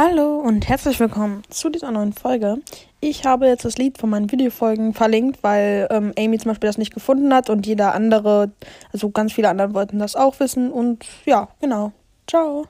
Hallo und herzlich willkommen zu dieser neuen Folge. Ich habe jetzt das Lied von meinen Videofolgen verlinkt, weil ähm, Amy zum Beispiel das nicht gefunden hat und jeder andere, also ganz viele andere wollten das auch wissen. Und ja, genau. Ciao.